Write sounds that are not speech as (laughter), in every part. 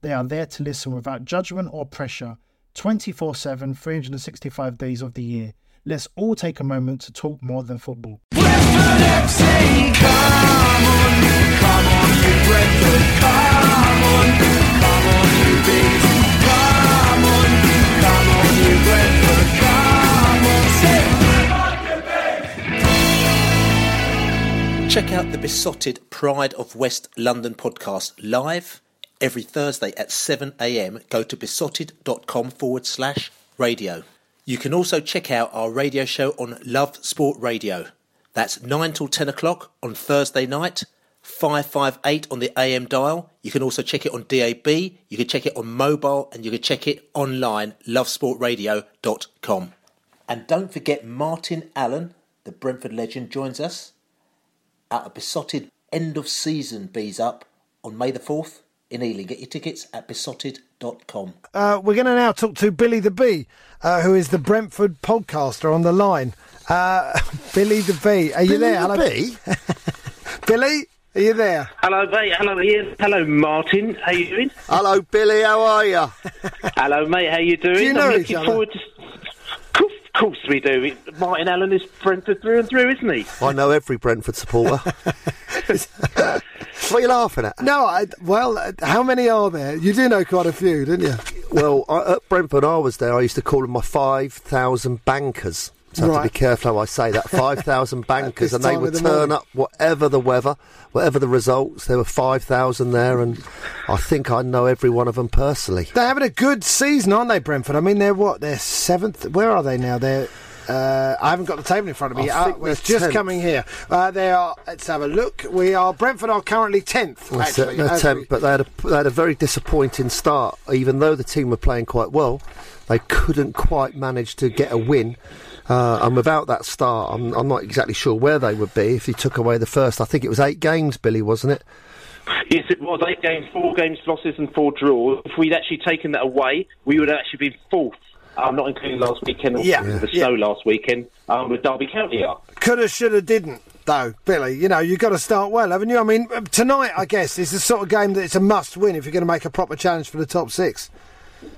They are there to listen without judgment or pressure 24 7, 365 days of the year. Let's all take a moment to talk more than football. Check out the Beesotted Pride of West London podcast live every Thursday at 7am. Go to beesotted.com forward slash radio. You can also check out our radio show on LoveSport Radio. That's 9 till 10 o'clock on Thursday night, 558 on the AM dial. You can also check it on DAB, you can check it on mobile, and you can check it online, lovesportradio.com. And don't forget Martin Allen, the Brentford legend, joins us at a Beesotted end of season bees up on May the 4th in Ealing. Get your tickets at beesotted.com. Uh, we're going to now talk to Billy the Bee, uh, who is the Brentford podcaster on the line. Uh, (laughs) Billy the Bee, are you Billy there? the Hello, Bee? (laughs) Billy, are you there? Hello, mate. Hello, Ian. Hello, Martin. How you doing? Hello, Billy. How are you? (laughs) Hello, mate. How you doing? Do you know I'm each looking other? forward to. Of course we do. Martin Allen is Brentford through and through, isn't he? I know every Brentford supporter. What are you laughing at? No, I, well, uh, how many are there? You do know quite a few, didn't you? Well, I, at Brentford, I was there. I used to call them my five thousand bankers. So I have to be careful how I say that. Five thousand (laughs) bankers, and they would the turn morning. up whatever the weather, whatever the results. There were five thousand there, and I think I know every one of them personally. They're having a good season, aren't they, Brentford? I mean, they're what? They're seventh. Where are they now? They're. Uh, I haven't got the table in front of me. I Uh, think they're it's just 10th. coming here. Uh, they are. Let's have a look. We are. Brentford are currently tenth. That's Actually, they're tenth, we- but they had a they had a very disappointing start. Even though the team were playing quite well, they couldn't quite manage to get a win. Uh, and without that start, I'm, I'm not exactly sure where they would be if you took away the first. I think it was eight games, Billy, wasn't it? Yes, it was eight games, four games losses, and four draws. If we'd actually taken that away, we would have actually been fourth. Um, not including last weekend, Yeah. the Yeah. snow last weekend, um, with Derby County up. Coulda, shoulda, didn't, though, Billy. You know, you've got to start well, haven't you? I mean, uh, tonight, I guess, is the sort of game that it's a must win if you're going to make a proper challenge for the top six.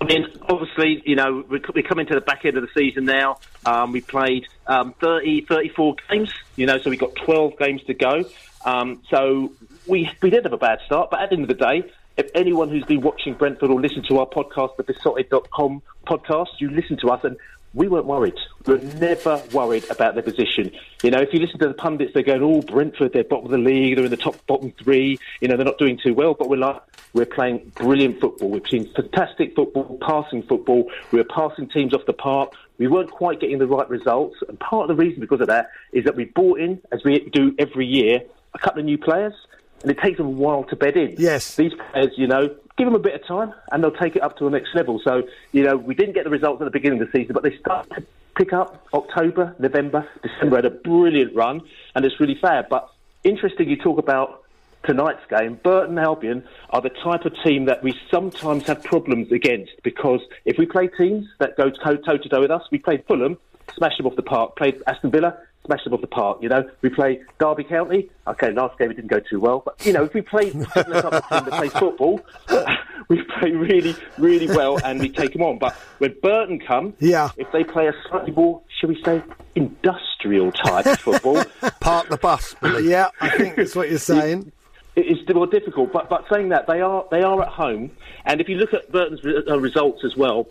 I mean, obviously, you know, we're, we're coming to the back end of the season now. Um, we played um, 30, 34 games, you know, so we've got 12 games to go. Um, so we, we did have a bad start, but at the end of the day, if anyone who's been watching Brentford or listened to our podcast, the beesotted.com podcast, you listen to us and we weren't worried. We were never worried about their position. You know, if you listen to the pundits, they're going, "Oh, Brentford, they're bottom of the league. They're in the top bottom three. You know, they're not doing too well." But we're like, we're playing brilliant football. We've seen fantastic football, passing football. We were passing teams off the park. We weren't quite getting the right results, and part of the reason because of that is that we bought in, as we do every year, a couple of new players, and it takes them a while to bed in. Yes. These players, you know, give them a bit of time and they'll take it up to the next level. So, you know, we didn't get the results at the beginning of the season, but they started to pick up October, November, December had a brilliant run and it's really fair. But interesting you talk about tonight's game. Burton Albion are the type of team that we sometimes have problems against because if we play teams that go toe to toe with us, we played Fulham smashed them off the park. Played Aston Villa, smashed them off the park. You know, we play Derby County. Okay, last game it didn't go too well, but you know, if we play (laughs) a team that plays football, (laughs) we play really, really well and we take them on. But when Burton come, Yeah. if they play a slightly more, shall we say, industrial type of football, (laughs) Park the bus, Billy. Yeah, I think that's what you're saying. it's more difficult. But but saying that they are they are at home, and if you look at Burton's re- uh, results as well.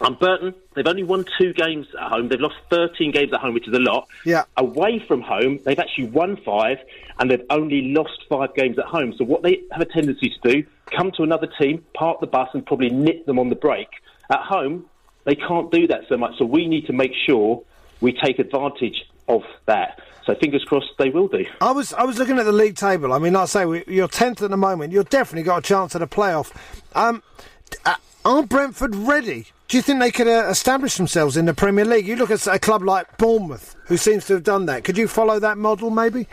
Um, Burton, they've only won two games at home. They've lost 13 games at home, which is a lot. Yeah. Away from home, they've actually won five, and they've only lost five games at home. So what they have a tendency to do, come to another team, park the bus, and probably nip them on the break. At home, they can't do that so much. So we need to make sure we take advantage of that. So fingers crossed they will do. I was I was looking at the league table. I mean, like I say, we, you're tenth at the moment. You've definitely got a chance at a playoff. Um, uh, are Brentford ready? Do you think they could uh, establish themselves in the Premier League? You look at a club like Bournemouth, who seems to have done that. Could you follow that model, maybe?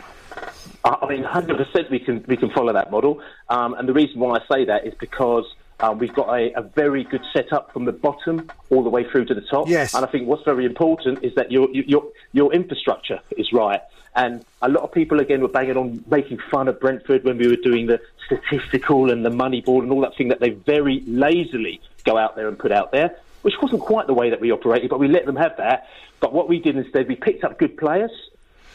I mean, 100% we can we can follow that model. Um, and the reason why I say that is because um, we've got a, a very good setup from the bottom all the way through to the top. Yes. And I think what's very important is that your your your infrastructure is right. And a lot of people again were banging on making fun of Brentford when we were doing the statistical and the money ball and all that thing that they very lazily go out there and put out there, which wasn't quite the way that we operated, but we let them have that. But what we did instead, we picked up good players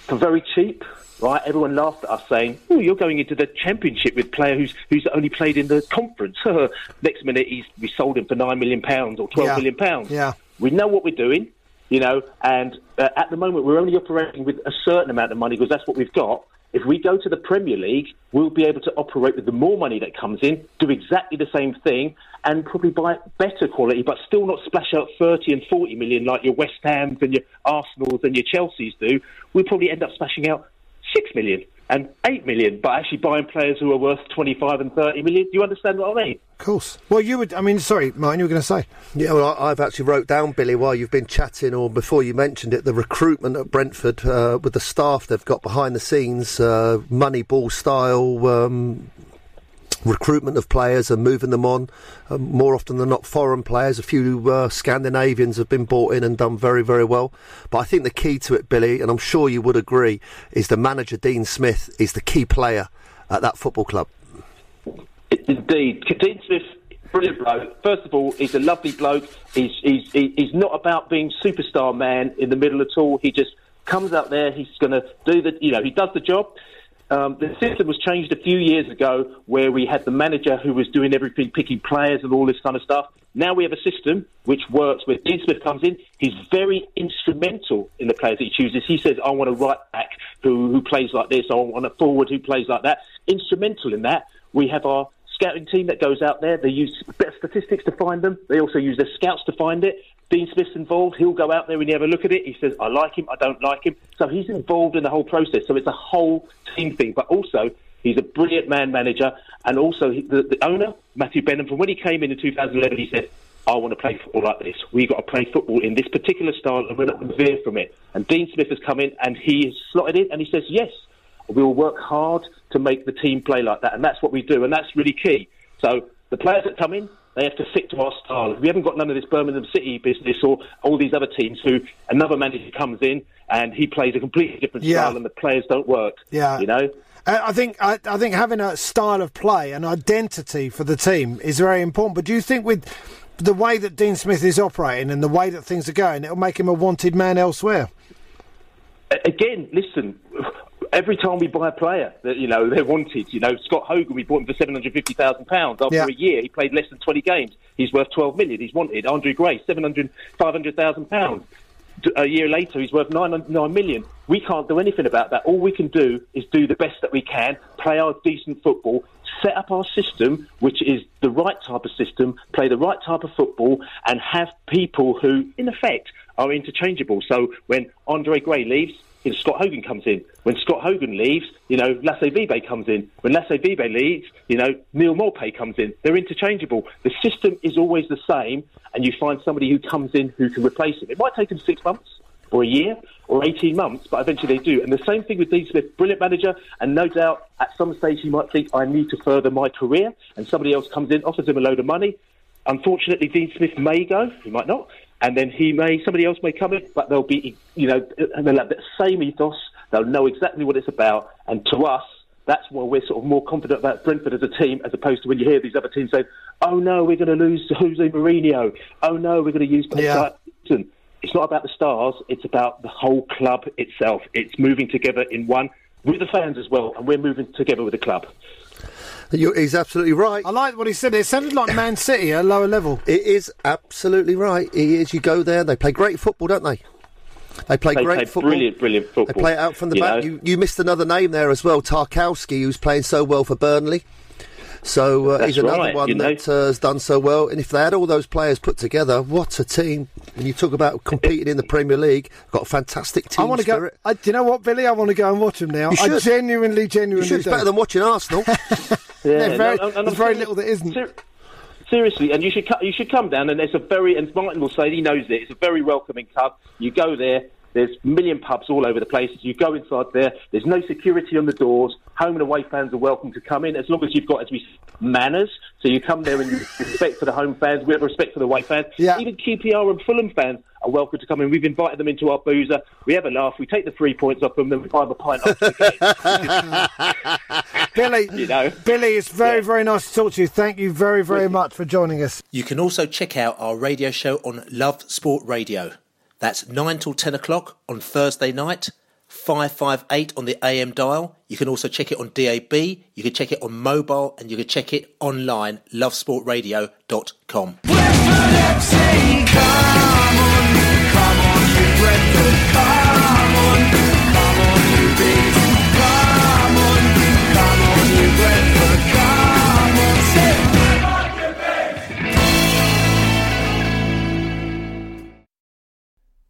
for very cheap, right? Everyone laughed at us saying, "Oh, you're going into the championship with a player who's who's only played in the conference." (laughs) Next minute, he's we sold him for nine million pounds or twelve Yeah. million pounds. Yeah. we know what we're doing, you know. And uh, at the moment, we're only operating with a certain amount of money because that's what we've got. If we go to the Premier League, we'll be able to operate with the more money that comes in, do exactly the same thing, and probably buy better quality, but still not splash out 30 and 40 million like your West Hams and your Arsenals and your Chelseas do. We'll probably end up splashing out 6 million and 8 million, but actually buying players who are worth 25 and 30 million. Do you understand what I mean? Of course. Well, you would. I mean, sorry, Martin, you were going to say. Yeah, well, I, I've actually wrote down, Billy, while you've been chatting or before you mentioned it, the recruitment at Brentford uh, with the staff they've got behind the scenes, uh, Moneyball style um, recruitment of players and moving them on. Um, more often than not, foreign players. A few uh, Scandinavians have been brought in and done very, very well. But I think the key to it, Billy, and I'm sure you would agree, is the manager, Dean Smith, is the key player at that football club. Indeed, Dean Smith, brilliant bloke. First of all, he's a lovely bloke. He's he's he's not about being superstar man in the middle at all. He just comes out there. He's going to do the you know he does the job. Um, the system was changed a few years ago where we had the manager who was doing everything, picking players and all this kind of stuff. Now we have a system which works where Dean Smith comes in. He's very instrumental in the players he chooses. He says, I want a right back who, who plays like this, I want a forward who plays like that. Instrumental in that. We have our scouting team that goes out there. They use statistics to find them. They also use their scouts to find it. Dean Smith's involved. He'll go out there and have a look at it. He says, I like him, I don't like him. So he's involved in the whole process. So it's a whole team thing. But also, he's a brilliant man manager. And also, he, the, the owner, Matthew Benham, from when he came in in 2011, he said, I want to play football like this. We've got to play football in this particular style and we're not going to veer from it. And Dean Smith has come in and he has slotted in and he says, yes, we'll work hard to make the team play like that. And that's what we do. And that's really key. So the players that come in, they have to fit to our style. We haven't got none of this Birmingham City business or all these other teams who another manager comes in and he plays a completely different Yeah. style and the players don't work. Yeah. You know? I think I, I think having a style of play, an identity for the team, is very important. But do you think with the way that Dean Smith is operating and the way that things are going, it'll make him a wanted man elsewhere? Again, listen. Every time we buy a player that you know they're wanted, you know Scott Hogan, we bought him for seven hundred fifty thousand pounds. After Yeah. a year, he played less than twenty games. He's worth twelve million. He's wanted. Andre Gray, seven hundred, five hundred thousand pounds. A year later, he's worth nine nine million. We can't do anything about that. All we can do is do the best that we can, play our decent football, set up our system, which is the right type of system, play the right type of football, and have people who, in effect, are interchangeable. So when Andre Gray leaves, you know, Scott Hogan comes in. When Scott Hogan leaves, you know, Lasse Vibe comes in. When Lasse Vibe leaves, you know, Neal Maupay comes in. They're interchangeable. The system is always the same, and you find somebody who comes in who can replace him. It might take them six months or a year or 18 months, but eventually they do. And the same thing with Dean Smith, brilliant manager, and no doubt at some stage he might think, I need to further my career, and somebody else comes in, offers him a load of money. Unfortunately, Dean Smith may go, he might not, and then he may, somebody else may come in, but they'll be, you know, and they'll have the same ethos. They'll know exactly what it's about, and to us, that's why we're sort of more confident about Brentford as a team, as opposed to when you hear these other teams saying, "Oh no, we're going to lose Jose Mourinho. Oh no, we're going to use." Yeah. It's not about the stars; it's about the whole club itself. It's moving together in one with the fans as well, and we're moving together with the club. You're, he's absolutely right. I like what he said. It sounded like Man City at a lower level. It is absolutely right. He is. You go there, they play great football, don't they? They play They great play football. brilliant, brilliant football. They play it out from the you back. know. You, you missed another name there as well, Tarkowski, who's playing so well for Burnley. So uh, That's he's another right, one you know. that uh, has done so well. And if they had all those players put together, what a team! And you talk about competing in the Premier League, got a fantastic team I want to go. I, do you know what, Billy? I want to go and watch him now. You I should. genuinely, You genuinely should. It's better than watching Arsenal. (laughs) Yeah, very- and- and there's I'm very little that isn't. ser- seriously, and you should co- you should come down. And there's a very and Martin will say he knows it. It's a very welcoming club. You go there. There's a million pubs all over the place. You go inside there. There's no security on the doors. Home and away fans are welcome to come in as long as you've got, as we say, manners. So you come there and you (laughs) respect for the home fans. We have respect for the away fans. Yeah. Even QPR and Fulham fans are welcome to come in. We've invited them into our boozer. We have a laugh. We take the three points off them. Then we buy them a pint after the. (laughs) Billy, (laughs) You know. Billy, it's very, Yeah. very nice to talk to you. Thank you very, very much for joining us. You can also check out our radio show on LoveSport Radio. That's 9 till 10 o'clock on Thursday night, 558 on the AM dial. You can also check it on DAB, you can check it on mobile, and you can check it online, lovesportradio.com.